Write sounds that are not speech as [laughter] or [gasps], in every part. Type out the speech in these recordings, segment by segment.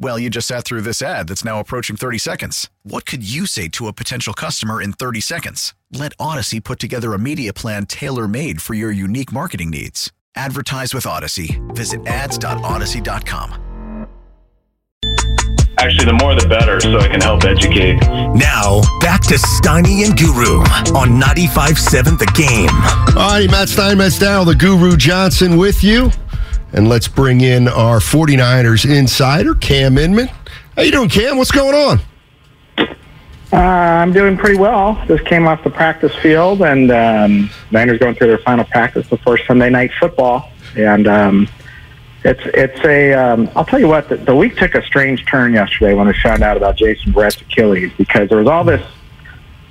Well, you just sat through this ad that's now approaching 30 seconds. What could you say to a potential customer in 30 seconds? Let Audacy put together a media plan tailor made for your unique marketing needs. Advertise with Audacy. Visit ads.audacy.com. Actually, the more the better, so I can help educate. Now, back to Steiny and Guru on 95.7 The Game. All righty, Matt Stein, Matt Style, the Guru Johnson with you. And let's bring in our 49ers insider, Cam Inman. How you doing, Cam? What's going on? Uh, I'm doing pretty well. Just came off the practice field, and um, Niners going through their final practice before Sunday night football. And um, it's it's a. Um, I'll tell you what. The, the week took a strange turn yesterday when I found out about Jason Verrett's Achilles because there was all this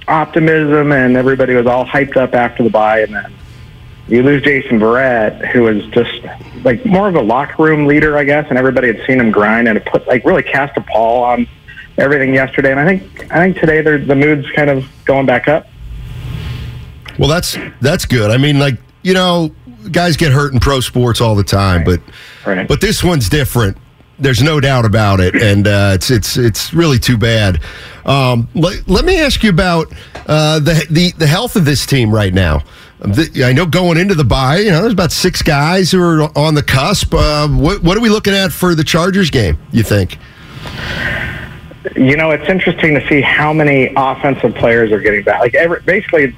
optimism and everybody was all hyped up after the bye, and then you lose Jason Verrett, who was just like more of a locker room leader, I guess, and everybody had seen him grind, and it put like really cast a pall on everything yesterday. And I think I think today the mood's kind of going back up. Well, that's that's good. I mean, like you know, guys get hurt in pro sports all the time, Right. but Right. but this one's different. There's no doubt about it, and uh, it's it's it's really too bad. Um, let, let me ask you about uh, the, the the health of this team right now. The- I know going into the bye, you know, there's about six guys who are on the cusp. Uh, what what are we looking at for the Chargers game? You think? You know, it's interesting to see how many offensive players are getting back. Like every, basically,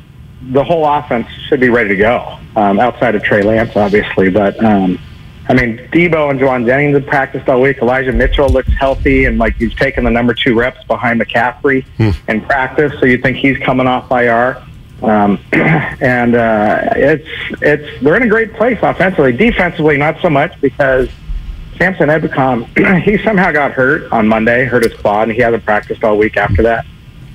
the whole offense should be ready to go. Um, outside of Trey Lance, obviously, but um, I mean, Deebo and Jauan Jennings have practiced all week. Elijah Mitchell looks healthy and like he's taken the number two reps behind McCaffrey in practice. So you think he's coming off IR. Um, [clears throat] and uh, it's it's they're in a great place offensively. Defensively, not so much because Samson Ebukam, [clears throat] he somehow got hurt on Monday, hurt his quad, and he hasn't practiced all week after that.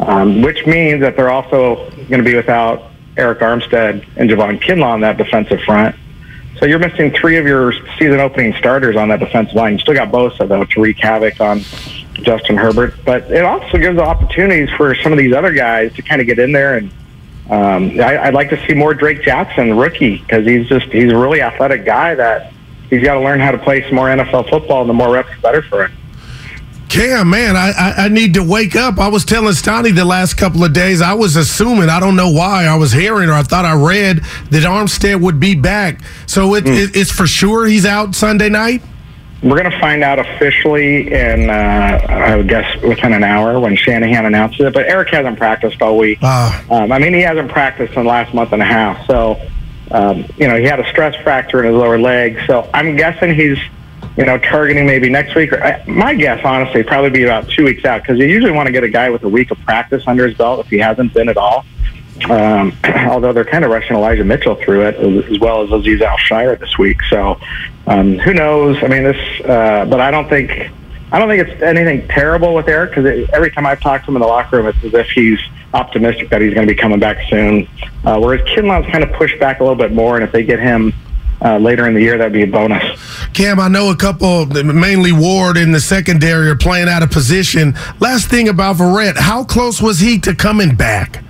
Um, which means that they're also going to be without Arik Armstead and Javon Kinlaw on that defensive front. So you're missing three of your season opening starters on that defensive line. You still got Bosa though to wreak havoc on Justin Herbert, but it also gives opportunities for some of these other guys to kind of get in there and. Um, I, I'd like to see more Drake Jackson, the rookie, because he's just he's a really athletic guy that he's got to learn how to play some more NFL football, and the more reps, the better for him. Cam, man, I, I, I need to wake up. I was telling Stoney the last couple of days, I was assuming, I don't know why, I was hearing or I thought I read that Armstead would be back. So it, it, it's for sure he's out Sunday night? We're going to find out officially in, uh, I would guess, within an hour when Shanahan announces it. But Arik hasn't practiced all week. Ah. Um, I mean, he hasn't practiced in the last month and a half. So, um, you know, he had a stress fracture in his lower leg. So I'm guessing he's, you know, targeting maybe next week. Or, I, my guess, honestly, probably be about two weeks out because you usually want to get a guy with a week of practice under his belt if he hasn't been at all. Um, [clears throat] although they're kind of rushing Elijah Mitchell through it as well as Azeez Al-Shaair this week. So um, who knows? I mean, this, uh, but I don't think. I don't think it's anything terrible with Arik because every time I've talked to him in the locker room, it's as if he's optimistic that he's going to be coming back soon. Uh, whereas Kinlaw's kind of pushed back a little bit more, and if they get him uh, later in the year, that'd be a bonus. Cam, I know a couple, mainly Ward in the secondary, are playing out of position. Last thing about Verrett, how close was he to coming back?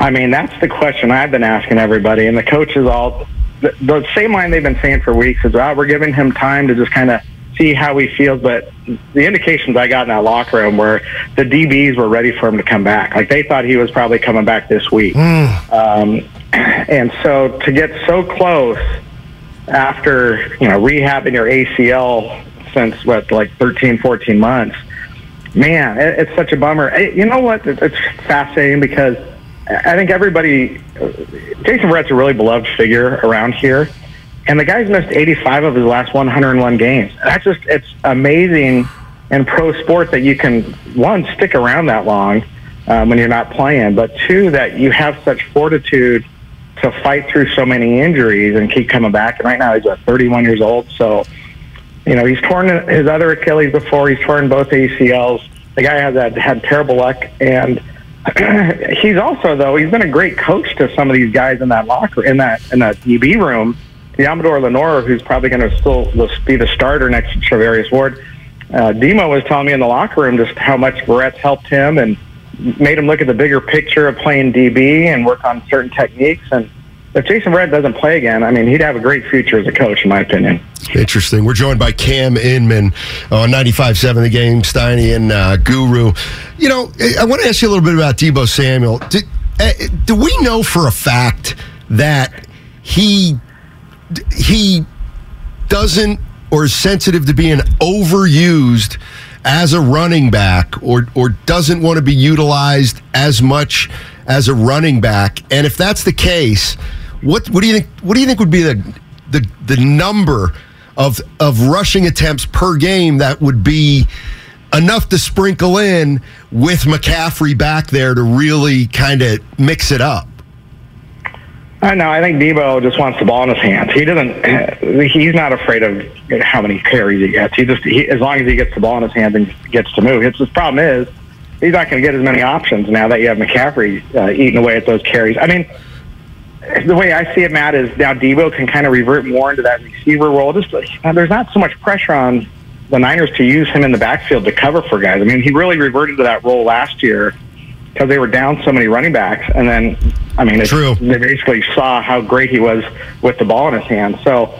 I mean, that's the question I've been asking everybody, and the coaches all the, the same line they've been saying for weeks is, "Oh, we're giving him time to just kind of see how he feels." But the indications I got in that locker room were the DBs were ready for him to come back. Like they thought he was probably coming back this week. Um, and so to get so close after you know rehabbing your ACL since what like 13, 14 months, man, it, it's such a bummer. Eh, You know what? It- It's fascinating because I think everybody, Jason Verrett's a really beloved figure around here, and the guy's missed 85 of his last 101 games. That's just it's amazing in pro sport that you can one stick around that long um, when you're not playing, but two that you have such fortitude to fight through so many injuries and keep coming back. And right now he's at 31 years old, so you know he's torn his other Achilles before. He's torn both ACLs. The guy has had had terrible luck, and [clears throat] he's also though he's been a great coach to some of these guys in that locker in that in that DB room. Deommodore Lenoir, who's probably going to still be the starter next to Charvarius Ward. Uh, Demo was telling me in the locker room just how much Verrett's helped him and made him look at the bigger picture of playing DB and work on certain techniques. And if Jason Verrett doesn't play again, I mean, he'd have a great future as a coach, in my opinion. Interesting. We're joined by Cam Inman on 95.7 The Game, Steiny and uh, Guru. You know, I want to ask you a little bit about Deebo Samuel. Uh, do we know for a fact that he he doesn't or is sensitive to being overused as a running back or or doesn't want to be utilized as much as a running back and if that's the case what what do you think what do you think would be the the the number of of rushing attempts per game that would be enough to sprinkle in with McCaffrey back there to really kind of mix it up I know. I think Deebo just wants the ball in his hands. He doesn't. He's not afraid of how many carries he gets. He just, he, as long as he gets the ball in his hands and gets to move. His, his problem is he's not going to get as many options now that you have McCaffrey uh, eating away at those carries. I mean, the way I see it, Matt, is now Deebo can kind of revert more into that receiver role. Just uh, there's not so much pressure on the Niners to use him in the backfield to cover for guys. I mean, he really reverted to that role last year because they were down so many running backs. And then, I mean, True. they basically saw how great he was with the ball in his hand. So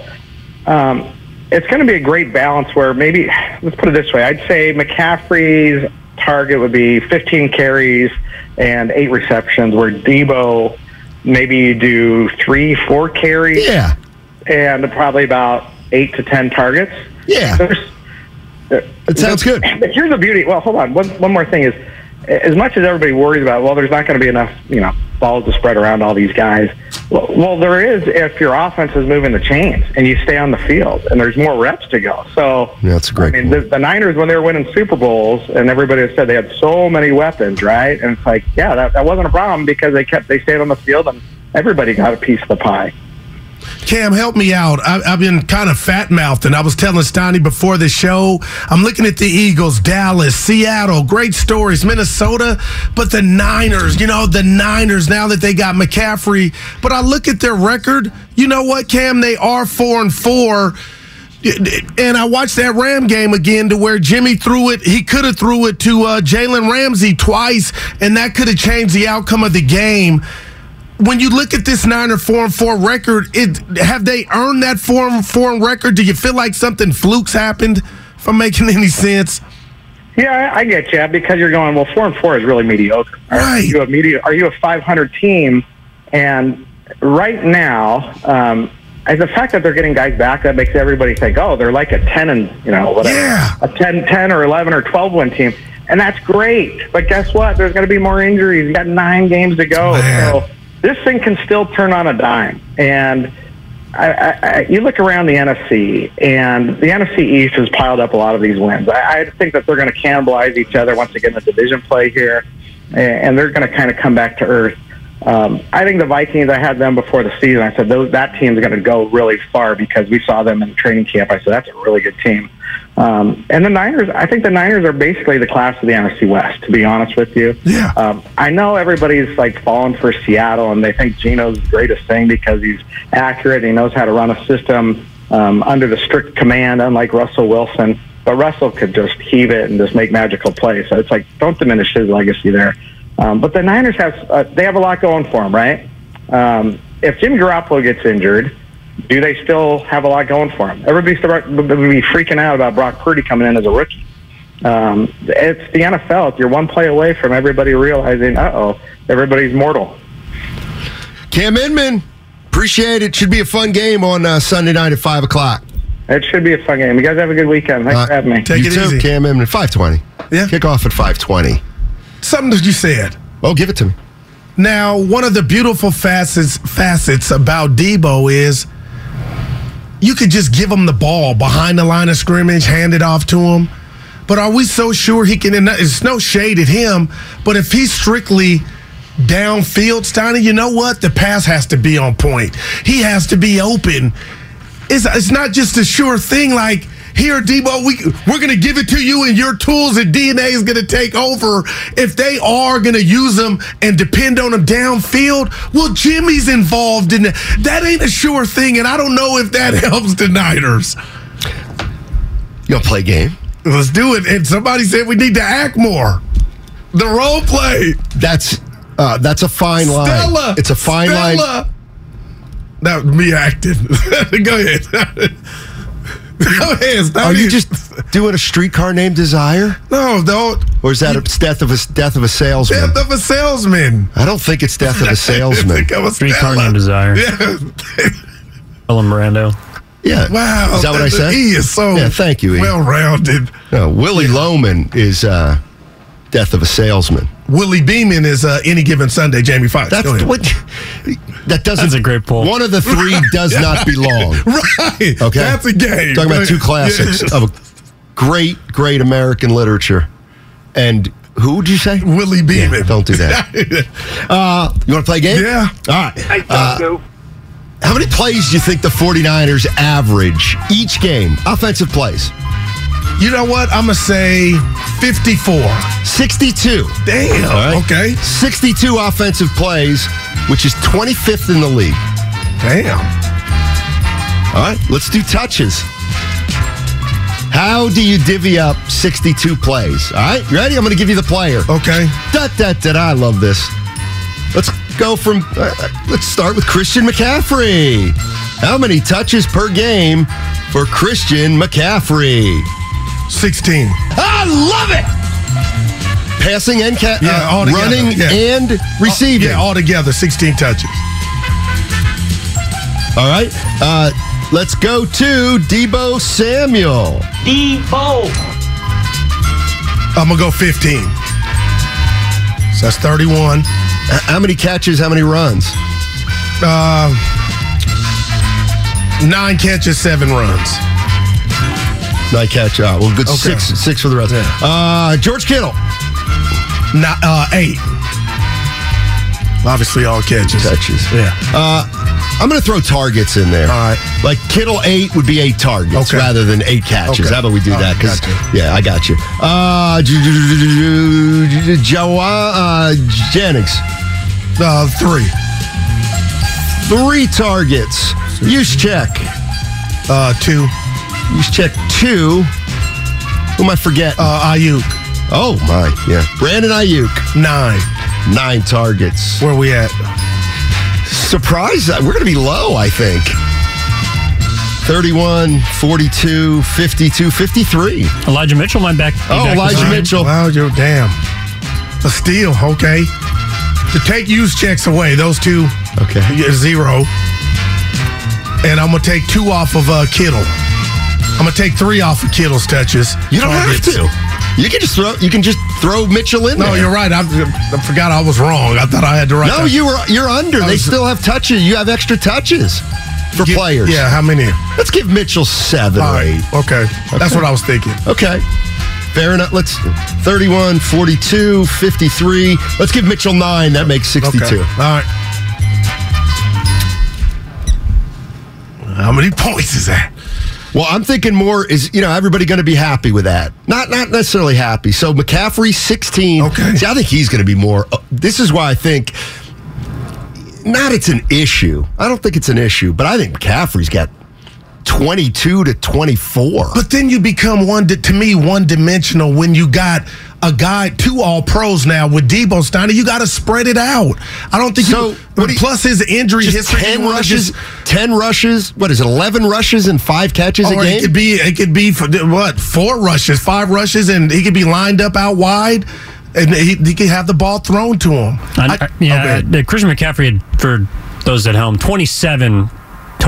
um, it's going to be a great balance where maybe, let's put it this way, I'd say McCaffrey's target would be 15 carries and eight receptions, where Deebo maybe you do three, four carries. Yeah. And probably about eight to 10 targets. Yeah. There's, It uh, sounds good. But here's the beauty. Well, hold on. One, one more thing is, as much as everybody worries about, well, there's not going to be enough, you know, balls to spread around all these guys. Well, there is if your offense is moving the chains and you stay on the field and there's more reps to go. So Yeah, that's great I mean, the, the Niners when they were winning Super Bowls and everybody said they had so many weapons, right? And it's like, yeah, that, that wasn't a problem because they kept they stayed on the field and everybody got a piece of the pie. Cam, help me out. I, I've been kind of fat mouthed, and I was telling Steiny before the show. I'm looking at the Eagles, Dallas, Seattle, great stories, Minnesota, but the Niners, you know, the Niners now that they got McCaffrey. But I look at their record. You know what, Cam? They are four and four. And I watched that Ram game again to where Jimmy threw it. He could have threw it to uh, Jalen Ramsey twice, and that could have changed the outcome of the game when you look at this nine or four and four record, it have they earned that four and four record? Do you feel like something flukes happened? From making [laughs] any sense? Yeah, I get you because you're going. Well, four and four is really mediocre. Right. Are you a medi- Are you a 500 team? And right now, um, as the fact that they're getting guys back, that makes everybody think, oh, they're like a 10 and you know whatever, Yeah. a 10, 10 or 11 or 12 win team, and that's great. But guess what? There's going to be more injuries. You got nine games to go, Man. so this thing can still turn on a dime. And I, I, you look around the NFC, and the NFC East has piled up a lot of these wins. I, I think that they're going to cannibalize each other once again in the division play here, and, they're going to kind of come back to earth. Um, I think the Vikings. I had them before the season. I said those that team's going to go really far because we saw them in training camp. I said that's a really good team. Um, and the Niners, I think the Niners are basically the class of the NFC West. To be honest with you, Yeah. um, I know everybody's like falling for Seattle, and they think Geno's the greatest thing because he's accurate. He knows how to run a system um, under the strict command, unlike Russell Wilson. But Russell could just heave it and just make magical plays. So it's like don't diminish his legacy there. Um, but the Niners have uh, they have a lot going for them, right? Um, if Jimmy Garoppolo gets injured, do they still have a lot going for them? Everybody's start- would be freaking out about Brock Purdy coming in as a rookie. Um, it's the NFL. You're one play away from everybody realizing, uh oh, everybody's mortal. Cam Inman, appreciate it. Should be a fun game on uh, Sunday night at 5 o'clock. It should be a fun game. You guys have a good weekend. Thanks for having me. Take you it too, easy. Cam Inman, 520. Yeah. Kick off at 520. Something that you said. Oh, give it to me. Now, one of the beautiful facets facets about Deebo is you could just give him the ball behind the line of scrimmage, hand it off to him. But are we so sure he can? It's no shade at him, but if he's strictly downfield, Steiny, you know what? The pass has to be on point. He has to be open. It's, it's not just a sure thing like here, Deebo, we, we're going to give it to you and your tools and DNA is going to take over. If they are going to use them and depend on them downfield, well, Jimmy's involved in that. That ain't a sure thing, and I don't know if that [laughs] helps the Niners. You gonna play a game? Let's do it. And somebody said we need to act more. The role play. That's uh, that's a fine line. It's a fine line. That was me acting. [laughs] Go ahead. [laughs] Go ahead. Steiny. Are you just doing a streetcar named Desire? No, don't. Or is that a death of a death of a salesman? Death of a salesman. I don't think it's death of a [laughs] salesman. Think of a Streetcar Stella. named Desire. [laughs] Yeah. Ellen Mirando. Yeah. Wow. Is that what I said? He is so Yeah, thank you, E. well rounded. No, Willie Loman is uh, death of a salesman. Willie Beeman is uh, any given Sunday. Jamie Foxx. That's what. [laughs] That doesn't. That's a great pull. One of the three does not belong. [laughs] Right. Okay, That's a game. Talking about two [laughs] classics Yeah. of great, great American literature. And who would you say? Willie Beeman. Yeah, don't do that. uh, you want to play a game? Yeah. All right. Uh, how many plays do you think the 49ers average each game? Offensive plays. You know what? I'm going to say 54. 62. Damn. Right. Okay. 62 offensive plays, which is 25th in the league. Damn. All right, let's do touches. How do you divvy up 62 plays? All right, you ready? I'm going to give you the player. Okay. Da, da, da, da, I love this. Let's go from, uh, let's start with Christian McCaffrey. How many touches per game for Christian McCaffrey? 16. I love it! Passing and ca- Yeah, uh, all running yeah. and receiving. Yeah, all together, 16 touches. All right. Uh, let's go to Deebo Samuel. Deebo. I'm going to go 15. So that's 31. H- How many catches? How many runs? Uh, nine catches, seven runs. Nine catch. Uh, well, good. Okay. Six. Six for the rest. Uh, George Kittle. Not, uh, eight. Obviously, all catches. Catches. Yeah. Uh, I'm going to throw targets in there. All right. Like Kittle eight would be eight targets Okay. rather than eight catches. Okay. How about we do All that? Because gotcha. yeah, I got you. Uh, J- J- J- J- Joa uh, Jennings. Uh, three. Three targets. Juszczyk. Uh, two. Juszczyk two. Who am I forgetting? Uh, Aiyuk. oh my, yeah. Brandon Aiyuk. Nine. Nine targets. Where we at? Surprise! uh, We're going to be low, I think. 31, 42, 52, 53. Elijah Mitchell might back. Oh, back Elijah week. Mitchell. Wow, you're damn. A steal, okay. To take Juszczyk's away, those two Okay. zero. And I'm gonna take two off of uh, Kittle. I'm gonna take three off of Kittle's touches. You don't have to. You can just throw. You can just throw Mitchell in No, there. you're right. I, I forgot I was wrong. I thought I had to write. No, that. you were. You're under. I They was- still have touches. You have extra touches for Give- players. Yeah, how many? Let's give Mitchell seven All or right. eight. Okay. That's what I was thinking. Okay. Fair enough. Let's 31, 42, 53. Let's give Mitchell nine. That makes 62. Okay. All right. How many points is that? Well, I'm thinking more is you know everybody going to be happy with that. Not not necessarily happy. So McCaffrey 16. Okay. See, I think he's going to be more. uh, This is why I think not it's an issue. I don't think it's an issue, but I think McCaffrey's got 22 to 24. But then you become one di- to me one dimensional when you got a guy two all pros now with Deebo Steiner. You got to spread it out. I don't think So, you. what you- plus his injury just history, 10 rushes, just- 10 rushes. What is it? 11 rushes and 5 catches a game? it could be it could be for what four rushes, five rushes, and he could be lined up out wide, and he, he could have the ball thrown to him. I, I- yeah, okay. uh, Christian McCaffrey had, for those at home, 27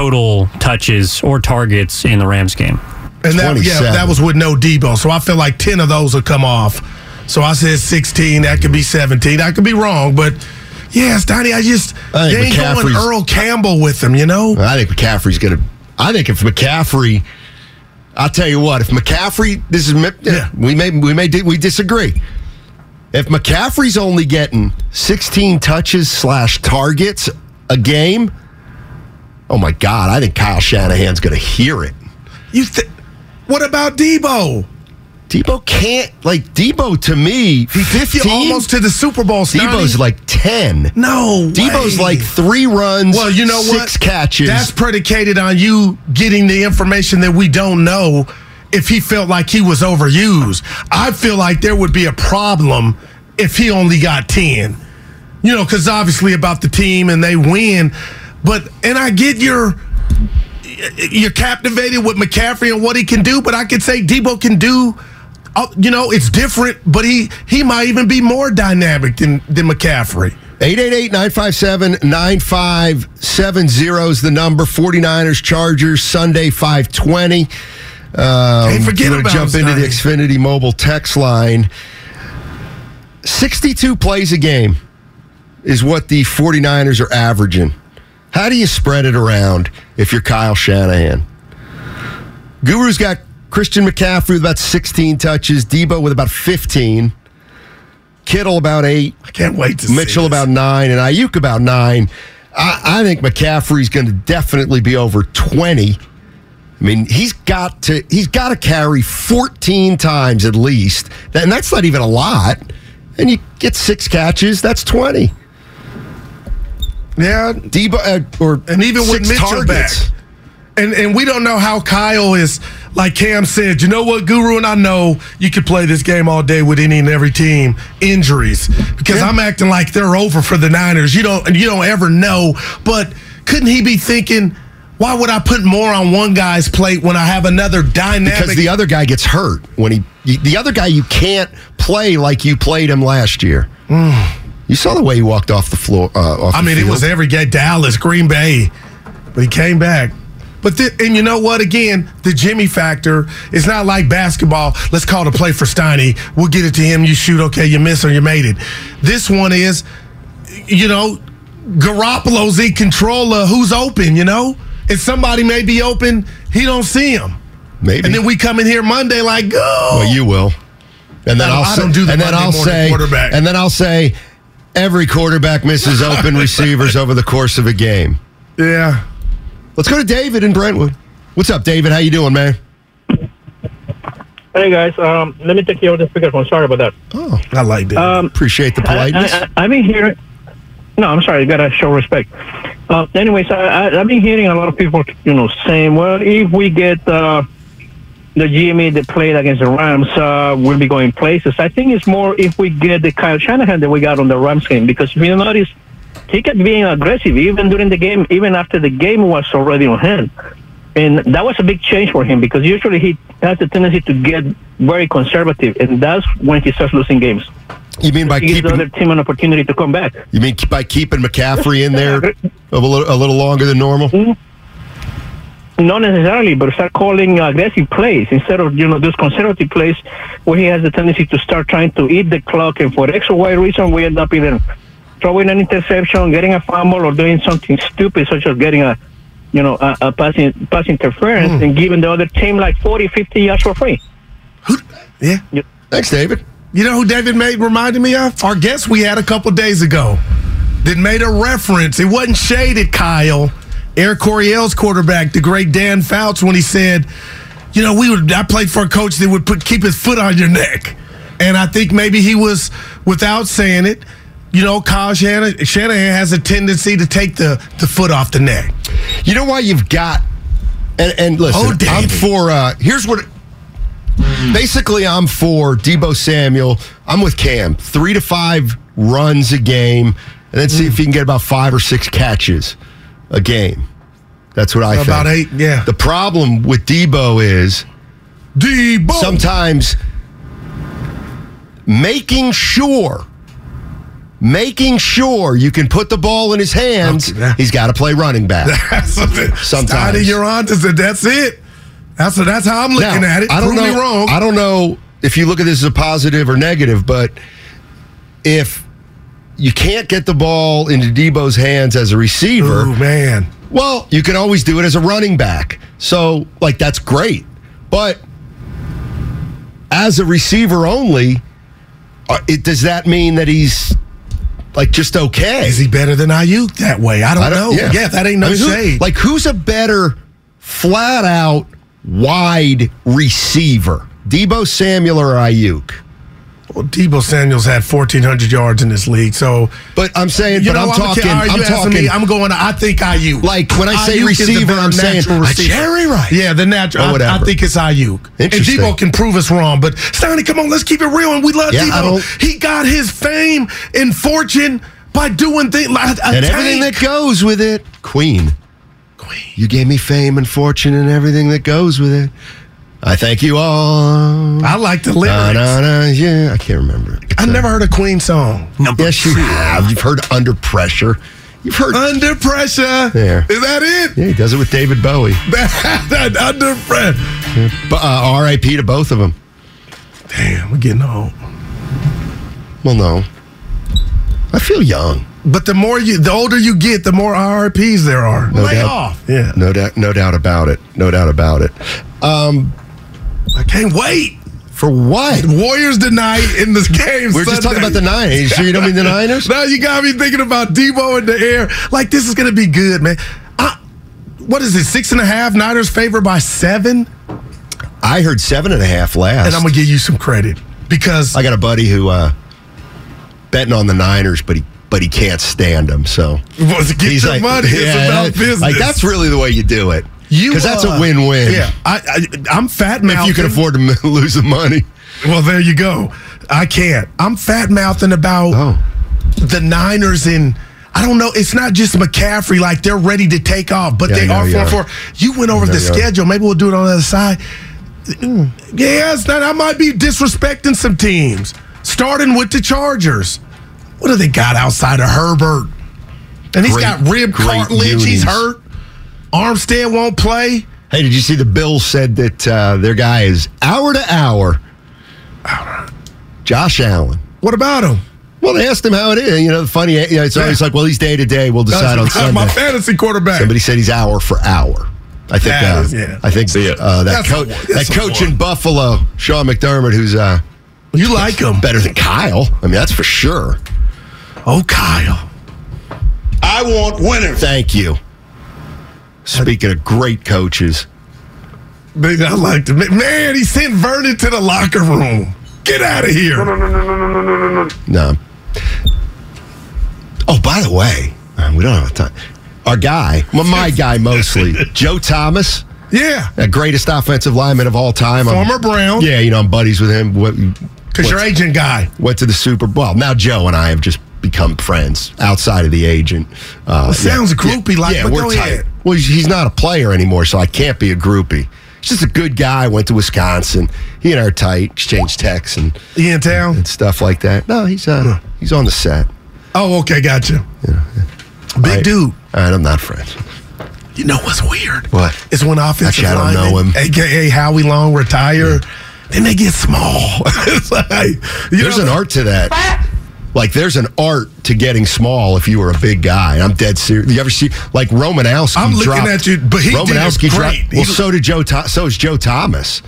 total touches or targets in the Rams game. And that, yeah, that was with no Deebo. So I feel like 10 of those will come off. So I said 16. That could be 17. I could be wrong, but yes, Donnie, I just, I think they ain't going Earl Campbell with him, you know? I think McCaffrey's going to. I think if McCaffrey. I'll tell you what. If McCaffrey, this is yeah. we may we may we disagree. If McCaffrey's only getting 16 touches slash targets a game, oh my God, I think Kyle Shanahan's going to hear it. You th- What about Deebo? Deebo can't like Deebo to me. He took you almost to the Super Bowl. Deebo's like ten. No, way. like three runs. Well, you know six what? Six catches. That's predicated on you getting the information that we don't know. If he felt like he was overused, I feel like there would be a problem if he only got ten. You know, because obviously about the team and they win, but and I get your you're captivated with McCaffrey and what he can do, but I could say Deebo can do uh, you know, it's different, but he he might even be more dynamic than than McCaffrey. 888-957-9570 is the number. 49ers, Chargers, Sunday, 520. Um, hey, forget about jump into the Xfinity mobile text line. 62 plays a game is what the 49ers are averaging. How do you spread it around if you're Kyle Shanahan? Guru's got Christian McCaffrey with about 16 touches, Deebo with about 15, Kittle about eight. I can't wait to Mitchell about nine, and Aiyuk about nine. I, I think McCaffrey's going to definitely be over 20. I mean, he's got to he's got to carry 14 times at least, and that's not even a lot. And you get six catches, that's 20. Yeah, Deebo uh, or and even with Mitchell targets. back, and and we don't know how Kyle is like Cam said, you know what, Guru, and I know you could play this game all day with any and every team. Injuries, because yeah. I'm acting like they're over for the Niners. You don't, you don't ever know. But couldn't he be thinking? Why would I put more on one guy's plate when I have another dynamic? Because the other guy gets hurt when he. The other guy you can't play like you played him last year. Mm. You saw the way he walked off the floor. Uh, off I mean, field. it was every game. Dallas, Green Bay, but he came back. But the, and you know what? Again, the Jimmy factor is not like basketball. Let's call the play for Steiny. We'll get it to him. You shoot, okay, you miss or you made it. This one is, you know, Garoppolo's in control of who's open. You know, if somebody may be open, he don't see him. Maybe. And then we come in here Monday like, go. Well, you will. And then No, I'll I say, don't do the and then Monday I'll say, quarterback. and then I'll say, every quarterback misses [laughs] open receivers over the course of a game. Yeah. Let's go to David in Brentwood. What's up, David? How you doing, man? Hey guys, um, let me take you over the speakerphone. Sorry about that. Oh, I like that. Um, Appreciate the politeness. I, I, have been hearing. No, I'm sorry. You gotta show respect. Uh, anyways, I, I, I've been hearing a lot of people, you know, saying, "Well, if we get uh, the Jimmy that played against the Rams, uh, we'll be going places." I think it's more if we get the Kyle Shanahan that we got on the Rams game, because if you notice, he kept being aggressive even during the game, even after the game was already on hand. And that was a big change for him because usually he has a tendency to get very conservative, and that's when he starts losing games. You mean by he keeping the other team an opportunity to come back? You mean by keeping McCaffrey in there [laughs] a little, a little longer than normal? Mm-hmm. Not necessarily, but start calling aggressive plays instead of you know those conservative plays where he has the tendency to start trying to eat the clock, and for X or Y reason, we end up either throwing an interception, getting a fumble, or doing something stupid such as getting a you know, a, a pass, in, pass interference Hmm. and giving the other team like 40, 50 yards for free. [gasps] Yeah. Thanks, David. You know who David made reminded me of? Our guest we had a couple days ago that made a reference. It wasn't shaded, Kyle. Air Coryell's quarterback, the great Dan Fouts, when he said, you know, we would I played for a coach that would put keep his foot on your neck. And I think maybe he was, without saying it, you know, Kyle Shanahan, Shanahan has a tendency to take the, the foot off the neck. You know why you've got and, and listen, Oh, I'm for uh here's what basically I'm for Deebo Samuel. I'm with Cam. Three to five runs a game, and then see if he can get about five or six catches a game. That's what I think. About eight, yeah. The problem with Deebo is Deebo. sometimes making sure making sure you can put the ball in his hands he's got to play running back [laughs] That's. Sometimes. You're on to it. That's it. That's that's how I'm looking Now, at it. I don't Prove know. me wrong. I don't know if you look at this as a positive or negative, but if you can't get the ball into Deebo's hands as a receiver, Ooh, man. well, you can always do it as a running back. So, like, that's great. But as a receiver only, uh, it, does that mean that he's like just okay? Is he better than Aiyuk that way? I don't, know. Yeah. that ain't no I mean, who- like, who's a better flat out wide receiver? Deebo Samuel or Aiyuk? Well, Deebo Samuel's had 1,400 yards in this league, so. But I'm saying, but know, I'm I'm talking, kid- I'm talking. me? I'm going. To I think Aiyuk. Like, when I say Aiyuk receiver, I'm saying receiver. Jerry Rice. Yeah, the natural. Or oh, I, I think it's Aiyuk. And. Deebo can prove us wrong. But Stoney, come on, let's keep it real. And we love Yeah, Deebo. He got his fame and fortune by doing things like and everything that goes with it. Queen. Queen. You gave me fame and fortune and everything that goes with it. I thank you all. I like the Na, lyrics. na, na, yeah, I can't remember. it. I never heard a Queen song. Number Yes, you have. You've heard Under Pressure. You've heard. Under pressure. There. Is that it? yeah, he does it with David Bowie. [laughs] that under pressure. But uh, R.I.P. to both of them. Damn, we're getting old. Well, no. I feel young. But the more you, the older you get, the more RRPs there are. No Lay doubt. off. Yeah. No doubt. No doubt about it. No doubt about it. Um, I can't wait. for what? Warriors tonight in this game. We're just talking about the Niners. You you don't mean the Niners? [laughs] Now you got me thinking about Deebo in the air. Like this is gonna be good, man. I, what is it? Six and a half. Niners favored by seven. I heard seven and a half last. And I'm gonna give you some credit because I got a buddy who uh, betting on the Niners, but he but he can't stand them. So Well, get your money, it's about business. Like that's really the way you do it. You because that's a uh, win-win. Yeah, I, I I'm fat mouthing. if you can afford to [laughs] lose the money. Well, there you go. I can't. I'm fat mouthing about Oh, the Niners and I don't know. It's not just McCaffrey. Like they're ready to take off, but Yeah, they know are four four. You went over the schedule. Maybe we'll do it on the other side. Yes, that I might be disrespecting some teams. Starting with the Chargers. What do they got outside of Herbert? And he's Great- got rib cartilage. He's hurt. Armstead won't play. hey, did you see the Bills said that uh, their guy is hour to hour? Josh Allen. What about him? Well, they asked him how it is. You know, the funny. You know, it's always like, well, he's day to day. We'll decide on That's Sunday. my [laughs] fantasy quarterback. Somebody said he's hour for hour. I think. That uh, is- yeah. I think uh, that That's coach, that coach in. Buffalo, Sean McDermott, who's uh, You like him? better than Kyle. I mean, that's for sure. Oh, Kyle. I want winners. Thank you. Speaking of great coaches, Big, I liked him. Man, he sent Vernon to the locker room. Get out of here. no. no, no, no. Oh, by the way, uh, we don't have time. Our guy, well, my guy mostly, [laughs] Joe Thomas, Yeah. the greatest offensive lineman of all time. I'm- Former Brown. Yeah, you know, I'm buddies with him. Because your agent guy. went to the Super Bowl. Now Joe and I have just become friends outside of the agent. Uh, Well, sounds groupie-like, Yeah, but we're go tight. Ahead. Well, he's, he's not a player anymore, so I can't be a groupie. He's just a good guy. Went to Wisconsin. He and I are tight. Exchange texts and, He in town? and stuff like that. No, he's uh, he's on the set. Oh, okay, gotcha. Big I- dude. All right, I'm not friends. You know what's weird? What? It's when offensive Actually, I don't know linemen, him. aka Howie Long, retire, then they get small. [laughs] it's like, you There's know, an art to that. Like there's an art to getting small if you were a big guy. I'm dead serious. You ever see like Romanowski? I'm looking dropped- at you, but he did Romanowski dropped- great. Well, He- so did Joe. So is Joe Thomas.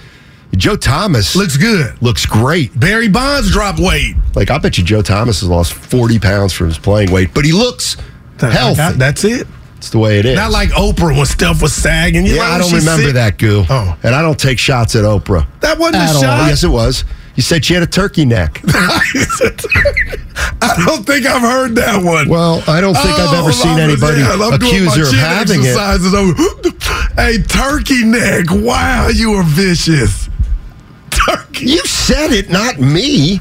Joe Thomas looks good. looks great. Barry Bonds dropped weight. Like I bet you Joe Thomas has lost 40 pounds from his playing weight, but he looks That- healthy. Got- that's it. It's the way it is. Not like Oprah when stuff was sagging. You yeah, I don't remember sick. that goo. Oh. And I don't take shots at Oprah. That wasn't a At all. shot. Yes, it was. You said she had a turkey neck. [laughs] I don't think I've heard that one. Well, I don't think I've ever Oh, seen anybody yeah, I'm doing accuse her of having it. exercises over- [gasps] Hey, turkey neck. Wow, you are vicious. [laughs] Turkey. You said it, not me.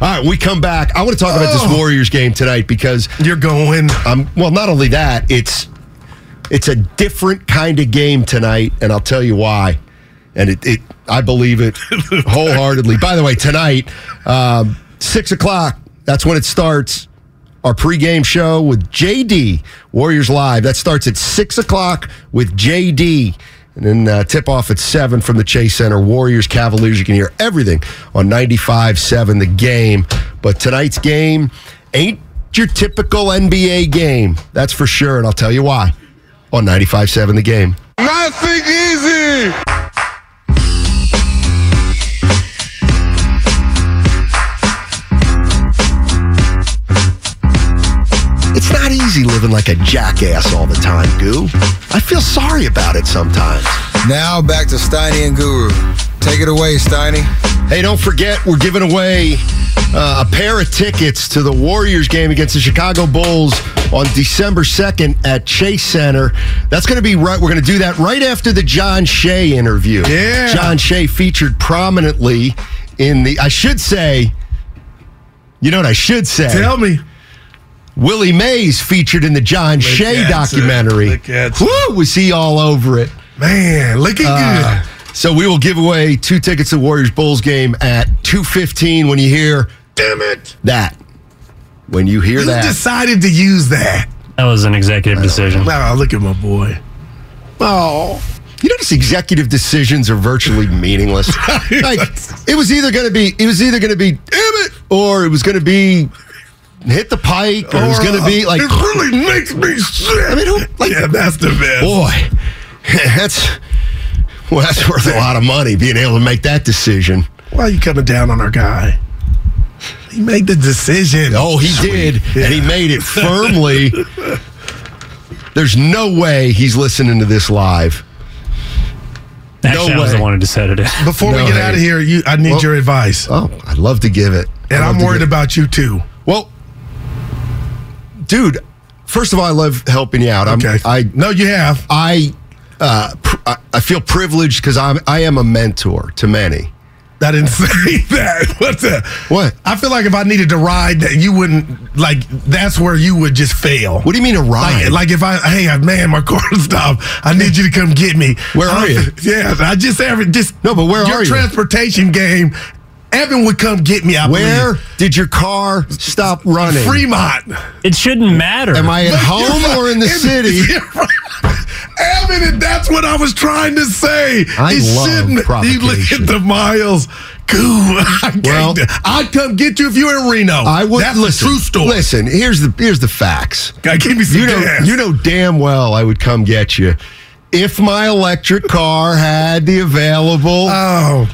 All right, we come back. I want to talk about this Oh. Warriors game tonight because you're going. Um, well, not only that, it's it's a different kind of game tonight, and I'll tell you why. And it, it I believe it [laughs] wholeheartedly. By the way, tonight, um, six o'clock. That's when it starts. Our pregame show with JD Warriors Live. That starts at six o'clock with JD. And then uh, tip off at 7 from the Chase Center. Warriors, Cavaliers. You can hear everything on 95 7, the game. But tonight's game ain't your typical NBA game. That's for sure. And I'll tell you why on 95 7, the game. Nothing easy. It's not easy living like a jackass all the time, Goo. I feel sorry about it sometimes. Now back to Steiny and Guru. Take it away, Steiny. Hey, don't forget, we're giving away uh, a pair of tickets to the Warriors game against the Chicago Bulls on December 2nd at Chase Center. That's going to be right. We're going to do that right after the John Shea interview. Yeah. John Shea featured prominently in the, I should say, you know what I should say? Tell me. Willie Mays featured in the John Shea at documentary. you. Look at you. Woo, was he all over it? Man, looking Uh, good. So we will give away two tickets to Warriors Bulls game at 2:15 when you hear Damn it. that. When you hear Who that. decided to use that? That was an executive decision. Wow, look at my boy. Oh. You notice executive decisions are virtually meaningless. [laughs] like it was either going to be it was either going to be damn it or it was going to be hit the pike or, it was going to be uh, like It really makes me sick. I mean, who, like yeah, that's the best. boy, [laughs] that's well, that's worth a lot of money being able to make that decision. Why are you coming down on our guy? He made the decision. Oh, he did, and he made it [laughs] firmly. There's no way he's listening to this live. Actually, I was way. the one who decided it. [laughs] Before No, we get hey. out of here, you, I need Well- your advice. Oh, I'd love to give it. and I'd love I'm worried about you too. Well, dude, first of all, I love helping you out. I'm, Okay. I No, you have. I uh, pr- I- I feel privileged because I'm I am a mentor to many. I didn't [laughs] say that. What's that? What? I feel like if I needed to ride, that you wouldn't like. That's where you would just fail. What do you mean a ride? Like, like if I, hey man, my car [laughs] stopped. I need you to come get me. Where are don't- you? [laughs] Yeah, I just ever just No, but where your are you? transportation game. Evan would come get me. I Where believe. did your car stop running? Fremont. It shouldn't matter. Am I at home or in the city? [laughs] Evan, and that's what I was trying to say. I It love shouldn't- You look at the miles. Goo. [laughs] Well, I'd come get you if you were in Reno. I would That's listen. the true story. Listen, here's the here's the facts. Gotta give me some You know, gas. you know damn well I would come get you if my electric car had the available Oh,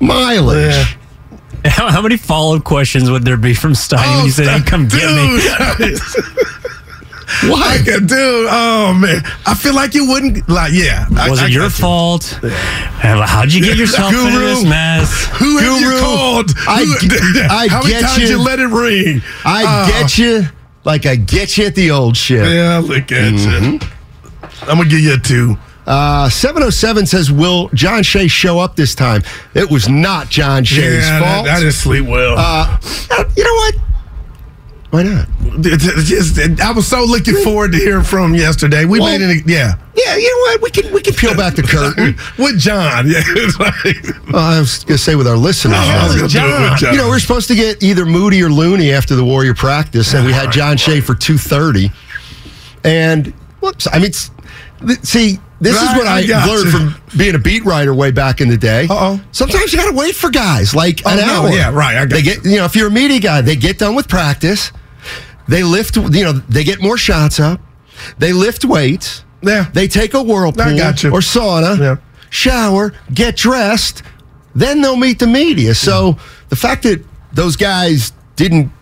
mileage. Yeah. How, how many follow up questions would there be from Steiny when you oh, said, hey, come get me? me. [laughs] I do. Oh man, I feel like you wouldn't. Like, yeah. I- Was I it your got you. fault? How'd you get yourself into Guru. this mess? Who have you Guru, called? I I [laughs] How many times you. you let it ring? I Oh, get you like I get you at the old ship. Yeah, look at you. Mm-hmm. I'm gonna give you a two. Uh, 707 says, Will John Shea show up this time? It was not John Shea's yeah, fault. That, that didn't sleep well. uh, you know what? Why not? I was so looking forward to hearing from yesterday. We Well- made it. Yeah, Yeah, you know what? We can we can peel back the curtain. [laughs] with John. Yeah, [laughs] like, Well, I was going to say with our listeners. I was now. gonna do it with John. You know, we're supposed to get either Moody or Looney after the Warrior practice, and we had John Shea for two thirty. And whoops, I mean, it's, see, this is what I, I learned you. from being a beat writer way back in the day. Uh-oh. Sometimes you got to wait for guys like Oh, an no, hour. yeah, right, I got they get, you know, if you're a media guy, they get done with practice, they lift, you know, they get more shots up, they lift weights. Yeah. They take a whirlpool I got you. or sauna, Yeah. shower, get dressed, then they'll meet the media. So mm-hmm. the fact that those guys didn't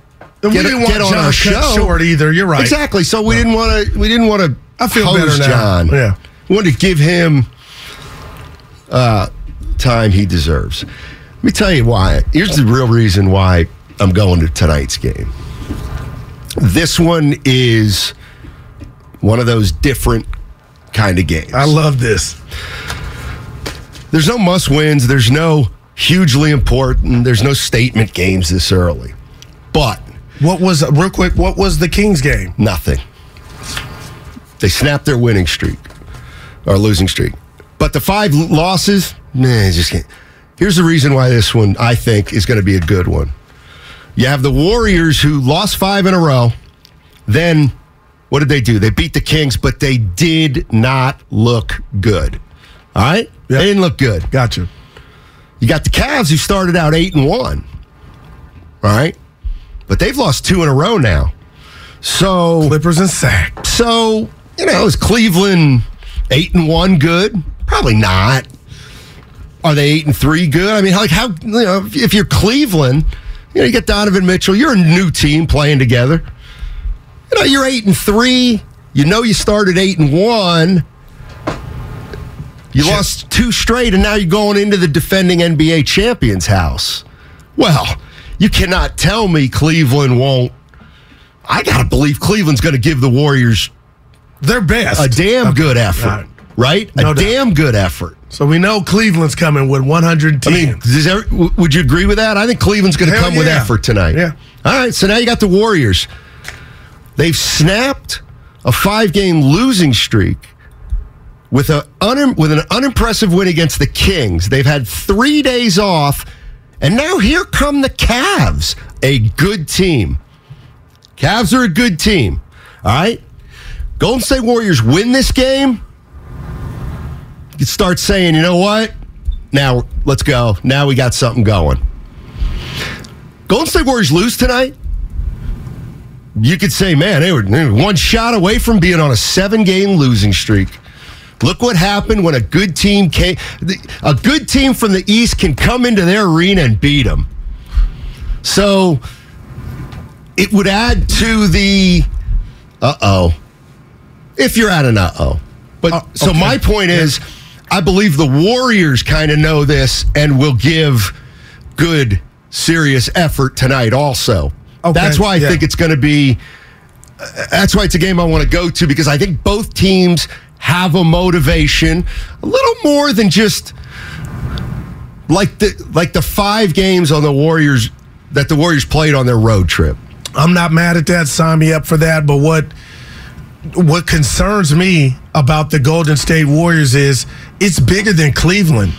And we get, didn't get want on John our show short either. You're right. Exactly. So we didn't want to. We didn't want to. I feel better now. John. Yeah. We wanted to give him uh, time he deserves. Let me tell you why. Here's the real reason why I'm going to tonight's game. This one is one of those different kind of games. I love this. There's no must wins. There's no hugely important. There's no statement games this early. But What was real quick? What was the Kings game? nothing. They snapped their winning streak or losing streak. But the five losses, man, just can't. Here's the reason why this one I think is going to be a good one. You have the Warriors who lost five in a row. Then what did they do? They beat the Kings, but they did not look good. All right? Yeah. They didn't look good. Gotcha. You got the Cavs who started out eight and one. All right. But they've lost two in a row now. So Clippers and sack. so, you know, is Cleveland eight and one good? Probably not. Are they eight and three good? I mean, like how you know, if, you're Cleveland, you know, you get Donovan Mitchell, you're a new team playing together. You know, you're eight and three. You know you started eight and one. You lost two straight, and now you're going into the defending NBA champions house. Well, you cannot tell me Cleveland won't. I gotta believe Cleveland's going to give the Warriors Their best. a damn Okay. good effort, right. right? No a doubt. damn good effort. So we know Cleveland's coming with 110. I mean, does every, would you agree with that? I think Cleveland's going to come with effort tonight. Yeah. All right. So now you got the Warriors. They've snapped a five-game losing streak with a un, with an unimpressive win against the Kings. They've had three days off, and now here come the Cavs, a good team. Cavs are a good team. All right. Golden State Warriors win this game. You start saying, you know what? Now let's go. Now we got something going. Golden State Warriors lose tonight. You could say, man, they were, they were one shot away from being on a seven-game losing streak. Look what happened when a good team came. A good team from the East can come into their arena and beat them. So it would add to the uh oh. If you're at an uh oh. But Uh, so okay. my point is, I believe the Warriors kind of know this and will give good, serious effort tonight. Also, Okay, that's why I yeah. think it's going to be. uh, That's why it's a game I want to go to because I think both teams have a motivation, a little more than just like the like the five games on the Warriors that the Warriors played on their road trip. I'm not mad at that. Sign me up for that. But what what concerns me about the Golden State Warriors is it's bigger than Cleveland.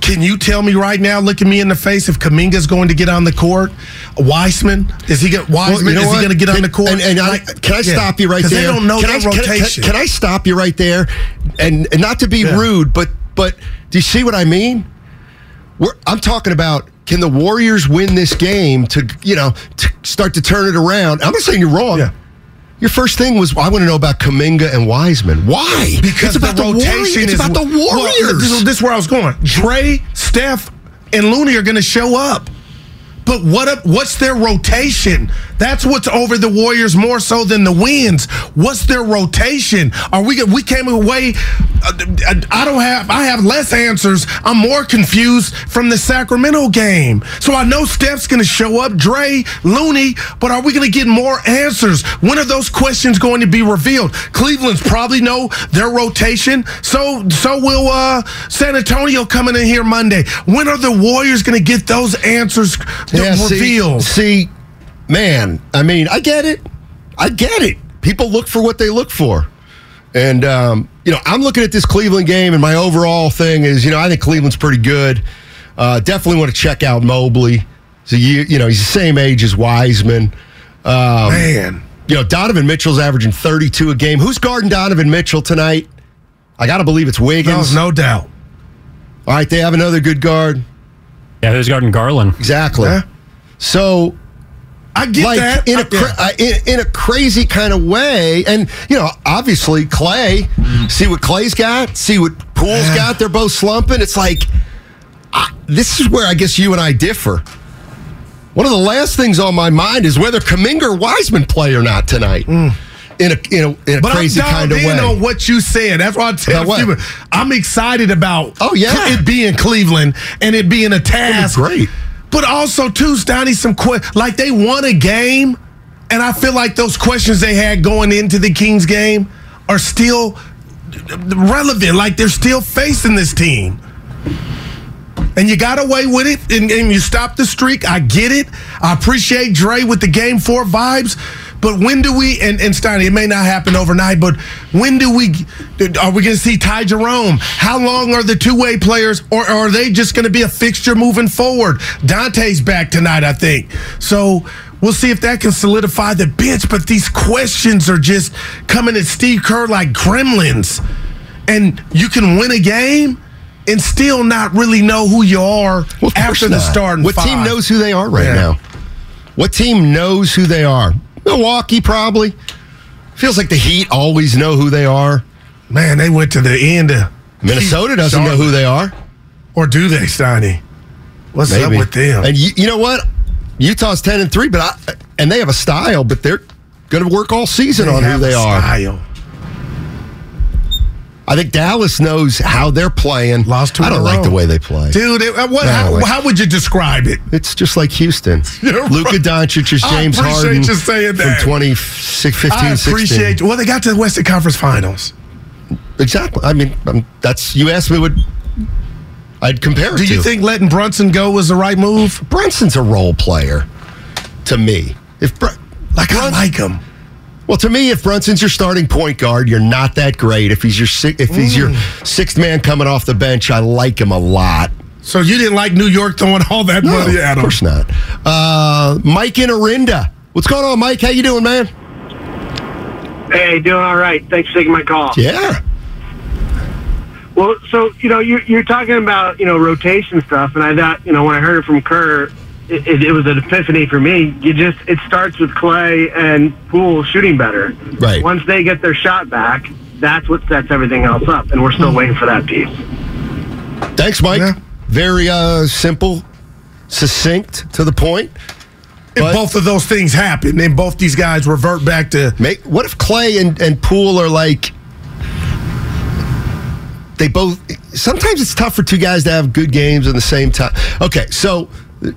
Can you tell me right now, look at me in the face, if Kuminga's going to get on the court? Wiseman? Is he get Wiseman? Well, you know is he going to get on the court? And, and I, Like, can I yeah. stop you right there? They don't know can I, can can rotation. Can, I stop you right there? And, and not to be Yeah. rude, but but do you see what I mean? We're, I'm talking about can the Warriors win this game to you know to start to turn it around? I'm not saying you're wrong. Yeah. Your first thing was I want to know about Kuminga and Wiseman. Why? Because it's about the the, Warriors. rotation It's is about the well, Warriors. this, is, this is where I was going. Dre, Steph, and Looney are going to show up. But what what's their rotation? That's what's over the Warriors more so than the wins. What's their rotation? Are we we came away uh, I don't have I have less answers. I'm more confused from the Sacramento game. So I know Steph's going to show up, Dre, Looney, but are we going to get more answers? When are those questions going to be revealed? Cleveland's probably know their rotation. So so will uh, San Antonio coming in here Monday. When are the Warriors going to get those answers Yeah, see- revealed? See, man, I mean, I get it. I get it. People look for what they look for. And, um, you know, I'm looking at this Cleveland game, and my overall thing is, you know, I think Cleveland's pretty good. Uh, definitely want to check out Mobley. So, you, you know, he's the same age as Wiseman. Um, Man. You know, Donovan Mitchell's averaging 32 a game. Who's guarding Donovan Mitchell tonight? I got to believe it's Wiggins. No, no doubt. All right, they have another good guard. Yeah, who's guarding Garland? Exactly. So I get like that. in I a cra- uh, in, in a crazy kind of way, and you know, obviously Klay. See what Klay's got. See what Poole's got. They're both slumping. It's like I, this is where I guess you and I differ. One of the last things on my mind is whether Kuminga or Wiseman play or not tonight. In a in a, in a But crazy I'm kind of way. on what you said. That's why I tell About what? people I'm excited about. Oh, yeah. it being Cleveland and it being a task. great. But also too, Stoney, some que- like they won a game, and I feel like those questions they had going into the Kings game are still relevant. Like they're still facing this team. And you got away with it, and, and you stopped the streak. I get it. I appreciate Dre with the game four vibes. But when do we, and, and Steiny, it may not happen overnight, but when do we, are we going to see Ty Jerome? How long are the two way players, or, are they just going to be a fixture moving forward? Donte's back tonight, I think. So we'll see if that can solidify the bench. But these questions are just coming at Steve Kerr like gremlins. And you can win a game and still not really know who you are Well, after the not. What five. team knows who they are right Yeah. now? What team knows who they are? Milwaukee probably. Feels like the Heat always know who they are. Man, they went to the end of Minnesota doesn't know who they are. Or do they, Steiny? What's up with them? And you, you know what? Utah's ten and three, but I, and they have a style, but they're going to work all season on who they a are. style. I think Dallas knows how they're playing. Lost two I don't like row. the way they play. Dude, it- uh, what, how, like- how would you describe it? It's just like Houston. [laughs] You're Luka. Doncic is I James appreciate Harden you saying that. from 2015, I appreciate you. Well, they got to the Western Conference Finals. Exactly. I mean, um, that's you asked me what I'd compare it to. Do to. you think letting Brunson go was the right move? Brunson's a role player to me? If Br- Like, I like him. Well, to me, if Brunson's your starting point guard, you're not that great. If he's your si- if he's your Mm. sixth man coming off the bench, I like him a lot. So you didn't like New York throwing all that No, money at him? of course not. Uh, Mike in Orinda. What's going on, Mike? How you doing, man? Hey, doing all right. Thanks for taking my call. Yeah. Well, so you know, you're, you're talking about you know rotation stuff, and I thought you know when I heard it from Kerr, it, it, it was an epiphany for me. You just it starts with Klay and Poole shooting better. Right. Once they get their shot back, that's what sets everything else up, and we're still waiting for that piece. Thanks, Mike. Very uh, simple, succinct, to the point. If both of those things happen, then both these guys revert back to. Make, what if Klay and, and Poole are like they both sometimes it's tough for two guys to have good games in the same time. Okay, so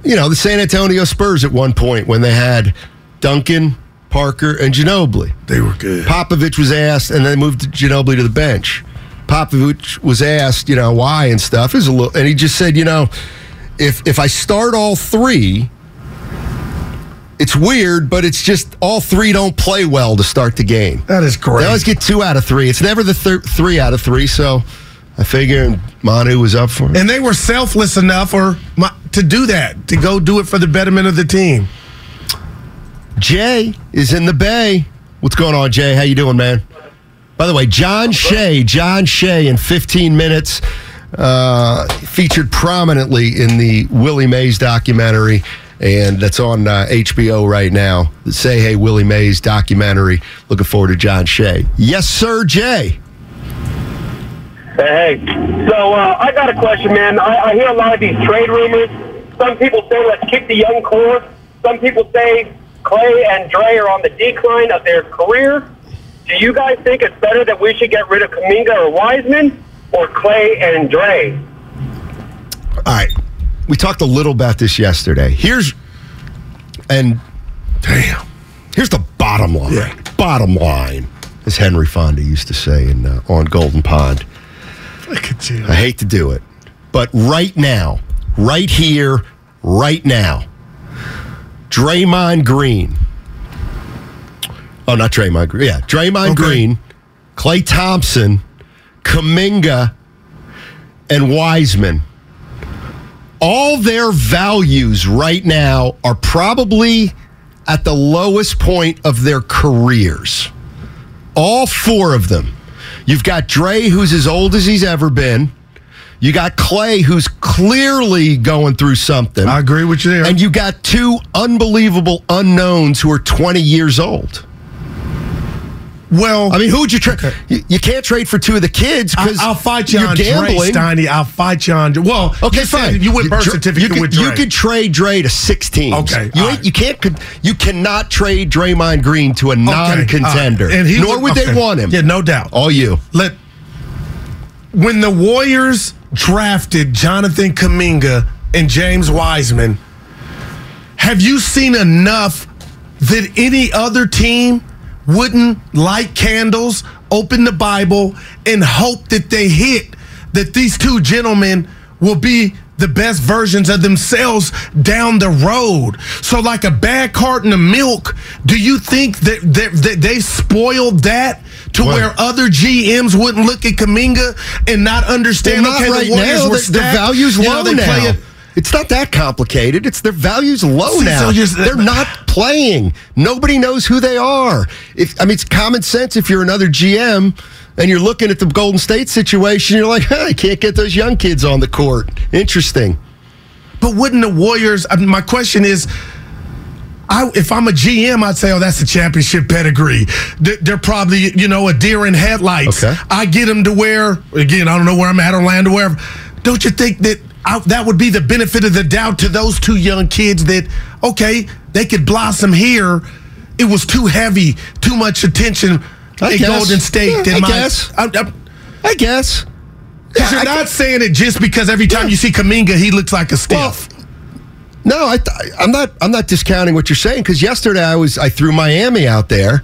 you know, the San Antonio Spurs at one point when they had Duncan, Parker, and Ginobili. They were good. Popovich was asked and then moved Ginobili to the bench. Popovich was asked, you know, why and stuff. It was a little and he just said, you know, if if I start all three, it's weird, but it's just all three don't play well to start the game. That is great. They always get two out of three. It's never the thir- three out of three. So I figure Manu was up for it. And they were selfless enough or to do that, to go do it for the betterment of the team. Jay is in the Bay. What's going on, Jay? How you doing, man? By the way, John Shea, John Shea in 15 minutes uh, featured prominently in the Willie Mays documentary, and that's on uh, HBO right now. The Say Hey Willie Mays documentary. Looking forward to John Shea. Yes, sir, Jay. Hey, so uh, I got a question, man. I, I hear a lot of these trade rumors. Some people say let's kick the young core. Some people say Klay and Dre are on the decline of their career. Do you guys think it's better that we should get rid of Kuminga or Wiseman or Klay and Dre? All right. We talked a little about this yesterday. Here's and damn. Here's the bottom line. Bottom line, as Henry Fonda used to say in uh, on Golden Pond. Look at you. I hate to do it, but right now, right here, right now, Draymond Green. Oh, not Draymond Green. Yeah, Draymond Green, Klay Thompson, Kuminga, and Wiseman. All their values right now are probably at the lowest point of their careers. All four of them. You've got Dre, who's as old as he's ever been. You got Klay, who's clearly going through something. I agree with you there. And you got two unbelievable unknowns who are 20 years old. Well, I mean, who would you trade? You, you can't trade for two of the kids because I'll fight you you're on gambling. Dre, Steiny. I'll fight you on. Well, Okay, you fine. You went birth Dre- certificate you could, with Dre. You could trade Dre to six teams. Okay, you ain't, you can't. could- You cannot trade Draymond Green to a Okay, non-contender. right. And he nor would okay. they want him. Yeah, no doubt. All you. Let when the Warriors drafted Jonathan Kuminga and James Wiseman, have you seen enough that any other team wouldn't light candles, open the Bible, and hope that they hit that these two gentlemen will be the best versions of themselves down the road. So, like a bad carton of milk, do you think that, that, that they spoiled that to Well- where other GMs wouldn't look at Kuminga and not understand? Well, not okay, right the Warriors now. were stacked. values You know, low they now. play it- It's not that complicated. It's their values low See, now. so They're not playing. Nobody knows who they are. If I mean, it's common sense. If you're another GM and you're looking at the Golden State situation, you're like, [laughs] huh, I can't get those young kids on the court. Interesting. But wouldn't the Warriors? I mean, my question is. I, if I'm a GM, I'd say, "Oh, that's a championship pedigree." They're, they're probably, you know, a deer in headlights. Okay. I get them to where, again, I don't know where I'm at, Orlando, wherever. Don't you think that I, that would be the benefit of the doubt to those two young kids that, okay, they could blossom here. It was too heavy, too much attention I at guess. Golden State. Yeah, I my- guess. I, I, I guess. Because you're not saying it just because every time you see Kuminga, he looks like a stiff. No, I, I'm not. I'm not discounting what you're saying because yesterday I was I threw Miami out there,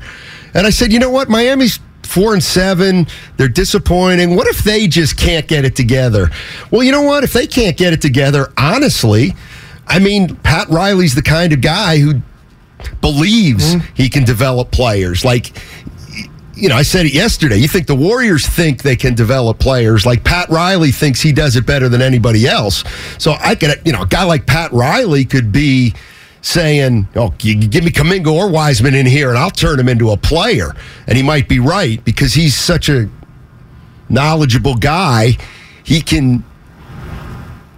and I said, you know what, Miami's four and seven. They're disappointing. What if they just can't get it together? Well, you know what? If they can't get it together, honestly, I mean, Pat Riley's the kind of guy who believes mm-hmm. he can develop players. Like, you know, I said it yesterday. You think the Warriors think they can develop players like Pat Riley thinks he does it better than anybody else. So I could, you know, a guy like Pat Riley could be saying, "Oh, you give me Kuminga or Wiseman in here, and I'll turn him into a player." And he might be right because he's such a knowledgeable guy. He can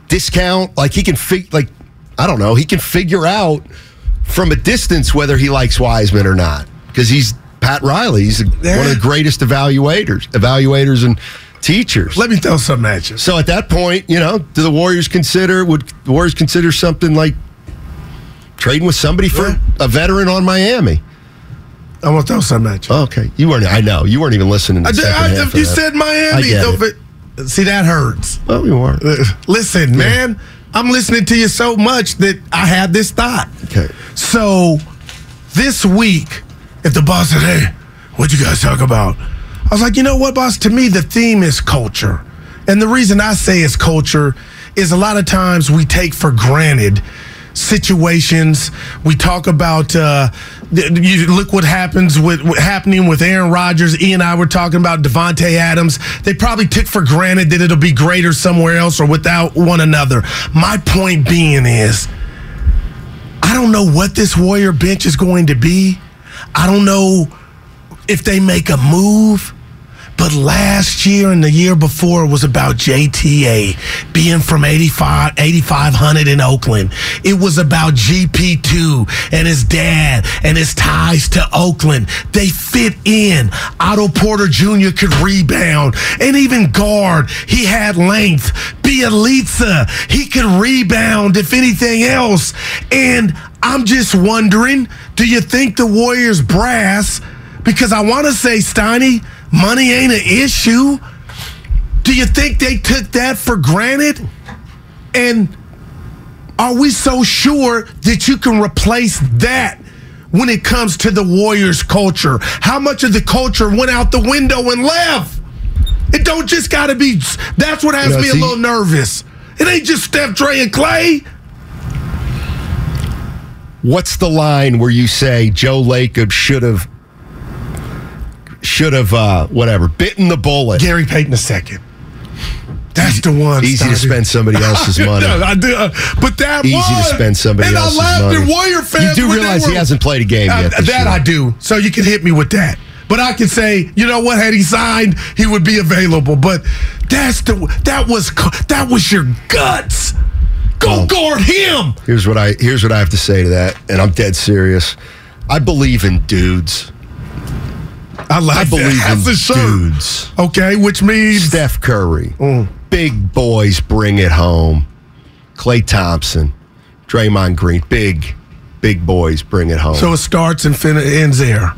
discount, like he can fig, like I don't know, he can figure out from a distance whether he likes Wiseman or not because he's Pat Riley. He's one of the greatest evaluators, evaluators and teachers. Let me throw something at you. So at that point, you know, do the Warriors consider would the Warriors consider something like trading with somebody for a veteran on Miami? I want to throw something at you. okay, you weren't. I know you weren't even listening. To I did- I- you that. said Miami. get though, it. but- see, that hurts. Well, you are. Uh, listen, man, I'm listening to you so much that I had this thought. Okay. So this week, if the boss said, "Hey, what'd you guys talk about?" I was like, "You know what, boss? To me, the theme is culture, and the reason I say it's culture is a lot of times we take for granted." Situations we talk about uh you look what happens with what happening with Aaron Rodgers E and I were talking about Davante Adams they probably took for granted that it'll be greater somewhere else or without one another my point being is I don't know what this Warrior bench is going to be. I don't know if they make a move. But last year and the year before was about JTA being from 85, 8500 in Oakland. It was about GP2 and his dad and his ties to Oakland. They fit in. Otto Porter Jr. could rebound and even guard. He had length. Bjelica, he could rebound if anything else. And I'm just wondering, do you think the Warriors brass, because I want to say, Steiny, money ain't an issue. Do you think they took that for granted? And are we so sure that you can replace that when it comes to the Warriors culture? How much of the culture went out the window and left? It don't just got to be. That's what has You know, me a little nervous. It ain't just Steph, Dre, and Klay. What's the line where you say Joe Lacob should have should have uh, whatever bitten the bullet? Gary Payton a second. That's the one. Easy to spend somebody else's [laughs] money. I do, uh, but that Easy was. to spend somebody and else's I laughed money. at Warrior fans. You do realize he hasn't played a game Uh, yet. that year. I do. So you can hit me with that. But I can say, you know what? Had he signed, he would be available. But that's the that was that was your guts. Go guard him. Here's what I here's what I have to say to that, and I'm dead serious. I believe in dudes. I like I believe that. in That's the shirt. dudes. Okay, which means Steph Curry, Mm. big boys bring it home. Klay Thompson, Draymond Green, big, big boys bring it home. so it starts and fin- ends there.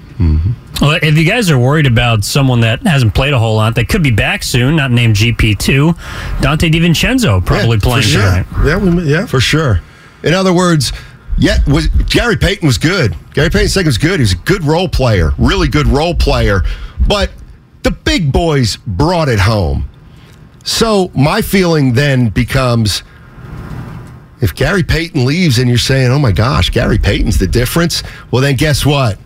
Well, if you guys are worried about someone that hasn't played a whole lot, that could be back soon, not named GP2, Donte DiVincenzo probably Yeah, playing for sure. tonight. Yeah, we, yeah. for sure. In other words, yet was Gary Payton was good. Gary Payton second was good. He was a good role player, really good role player. But the big boys brought it home. So my feeling then becomes if Gary Payton leaves and you're saying, oh my gosh, Gary Payton's the difference, well then guess what?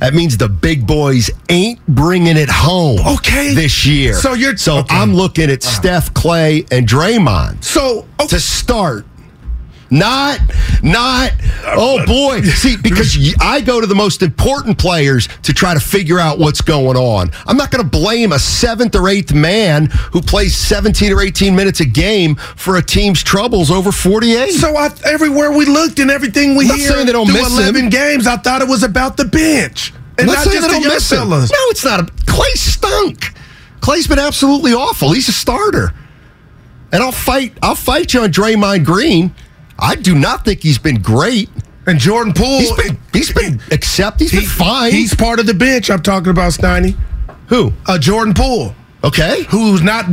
That means the big boys ain't bringing it home. Okay. this year. So you're- so okay. Uh-huh. I'm looking at Steph, Klay, and Draymond So to start. Not, not, oh boy. [laughs] See, because I go to the most important players to try to figure out what's going on. I'm not going to blame a seventh or eighth man who plays 17 or 18 minutes a game for a team's troubles over 48. So I, everywhere we looked and everything we not hear saying they don't miss him. 11 games, I thought it was about the bench. And I'm not, saying just the young him. fellas. No, it's not. A, Klay stunk. Klay's been absolutely awful. He's a starter. And I'll fight. I'll fight you on Draymond Green. I do not think he's been great. And Jordan Poole, He's been, he's been accept. He's been fine. he's part of the bench I'm talking about, Steiny. who? Uh, Jordan Poole. Okay. Who's not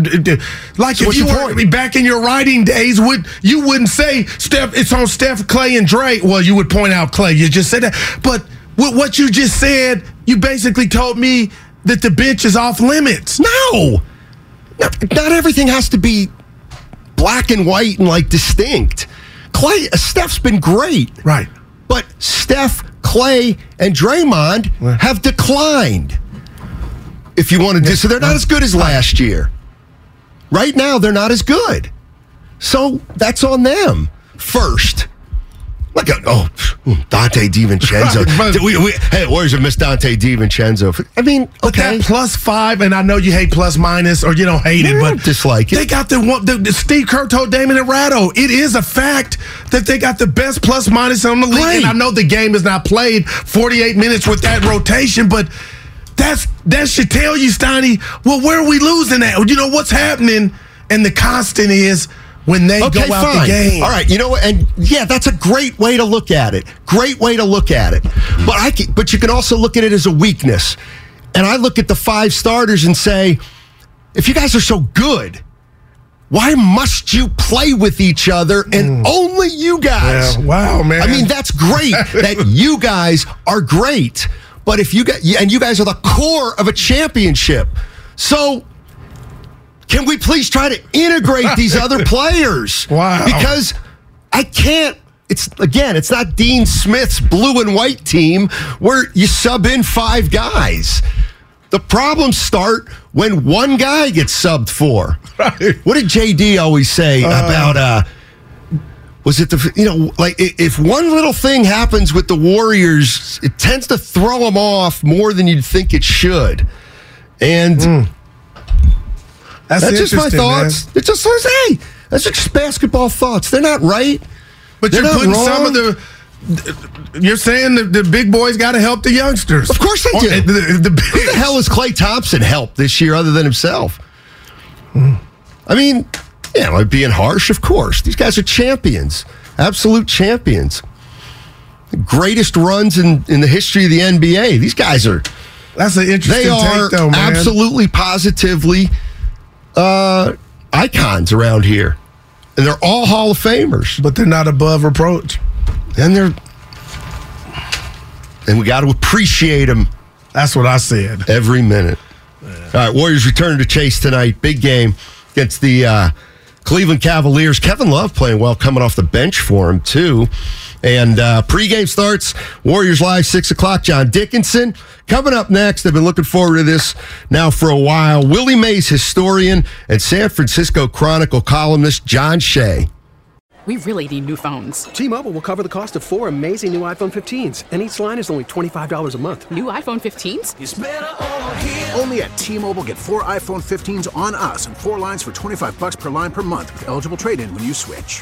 like So if you were point? Back in your writing days? Would you wouldn't say Steph? It's on Steph, Klay, and Dre. Well, you would point out Klay. You just said that, but with what you just said, you basically told me that the bench is off limits. No. Not, not everything has to be black and white and like distinct. Klay, uh, Steph's been great. Right. But Steph, Klay, and Draymond have declined. If you want to do so, they're not as good as last year. Right now, they're not as good. So that's on them first. Look at oh Donte DiVincenzo. [laughs] Right, we, we, hey, Warriors have missed Donte DiVincenzo. I mean, But okay, that plus five, and I know you hate plus minus, or you don't hate it, but dislike it. They got the one. The, the Steve Kerr told Damon and Ratto. It is a fact that they got the best plus minus on the league. Right. And I know the game is not played 48 minutes with that rotation, but that's that should tell you, Steiny. Well, where are we losing at? You know what's happening, and the constant is when they Okay, go out fine. the game. All right, you know what? And yeah, that's a great way to look at it. Great way to look at it. But I can, but you can also look at it as a weakness. And I look at the five starters and say, if you guys are so good, why must you play with each other and mm. only you guys? Yeah, wow, man. I mean, that's great [laughs] that you guys are great. But if you got and you guys are the core of a championship. So can we please try to integrate [laughs] these other players? Wow. Because I can't. It's again, it's not Dean Smith's blue and white team where you sub in five guys. The problems start when one guy gets subbed for. Right. What did JD always say about uh was it the you know like if one little thing happens with the Warriors, it tends to throw them off more than you'd think it should. And That's, that's just my interesting, man. thoughts. It's just hey, that's just basketball thoughts. They're not right. But They're you're putting some of the. You're saying the, the big boys got to help the youngsters. Of course they Or, do. uh, The, the, Who the hell has Klay Thompson helped this year other than himself? I mean, yeah, am I being harsh? Of course. These guys are champions, absolute champions. The greatest runs in, in the history of the NBA. These guys are, That's an interesting they are take, though, man. absolutely positively uh, icons around here. And they're all Hall of Famers. But they're not above reproach. And they're, and we got to appreciate them That's what I said. every minute. All right, Warriors return to Chase tonight. Big game against the uh, Cleveland Cavaliers. Kevin Love playing well, coming off the bench for him, too. And uh, pregame starts, Warriors Live, 6 o'clock. John Dickinson. Coming up next, I've been looking forward to this now for a while. Willie Mays historian and San Francisco Chronicle columnist John Shea. We really need new phones. T-Mobile will cover the cost of four amazing new iPhone 15s, and each line is only $25 a month. New iPhone 15s? Only at T-Mobile get four iPhone 15s on us and four lines for 25 bucks per line per month with eligible trade-in when you switch.